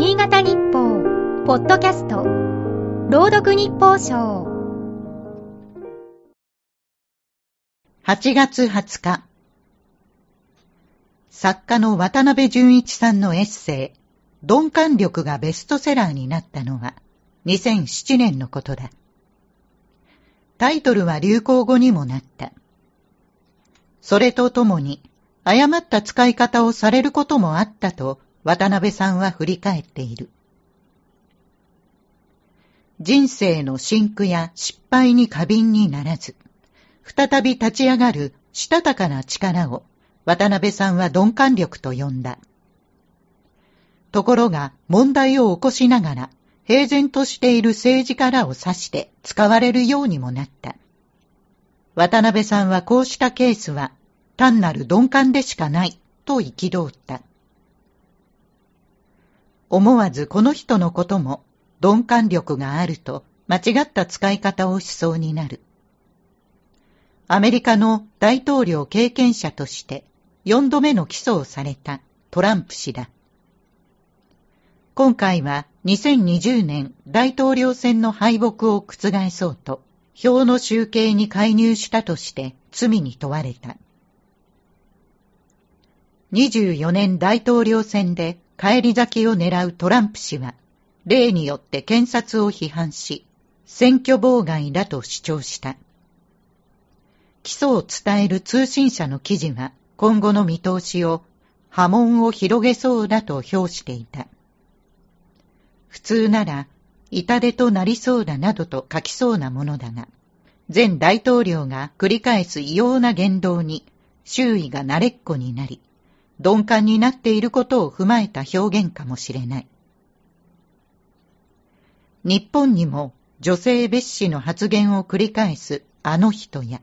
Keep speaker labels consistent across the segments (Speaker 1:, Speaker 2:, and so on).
Speaker 1: 新潟日報、ポッドキャスト、朗読日報賞。
Speaker 2: 8月20日、作家の渡辺淳一さんのエッセイ、鈍感力がベストセラーになったのは2007年のことだ。タイトルは流行語にもなった。それとともに、誤った使い方をされることもあったと渡辺さんは振り返っている。人生の真空や失敗に過敏にならず、再び立ち上がるしたたかな力を渡辺さんは鈍感力と呼んだ。ところが問題を起こしながら平然としている政治家らを指して使われるようにもなった。渡辺さんはこうしたケースは単なる鈍感でしかないと憤った。思わずこの人のことも鈍感力があると間違った使い方をしそうになる。アメリカの大統領経験者として4度目の起訴をされたトランプ氏だ。今回は2020年大統領選の敗北を覆そうと票の集計に介入したとして罪に問われた。24年大統領選で帰り咲きを狙うトランプ氏は、例によって検察を批判し、選挙妨害だと主張した。起訴を伝える通信社の記事は、今後の見通しを波紋を広げそうだと評していた。普通なら、痛手となりそうだなどと書きそうなものだが、前大統領が繰り返す異様な言動に周囲が慣れっこになり、鈍感になっていることを踏まえた表現かもしれない。日本にも女性蔑視の発言を繰り返すあの人や、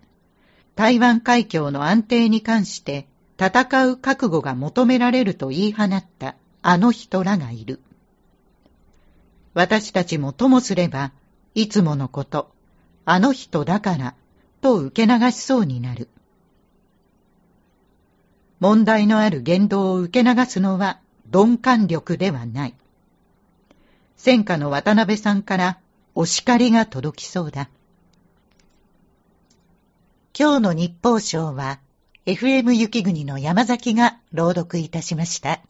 Speaker 2: 台湾海峡の安定に関して戦う覚悟が求められると言い放ったあの人らがいる。私たちもともすれば、いつものこと、あの人だから、と受け流しそうになる。問題のある言動を受け流すのは鈍感力ではない。戦火の渡辺さんからお叱りが届きそうだ。今日の日報賞は FM 雪国の山崎が朗読いたしました。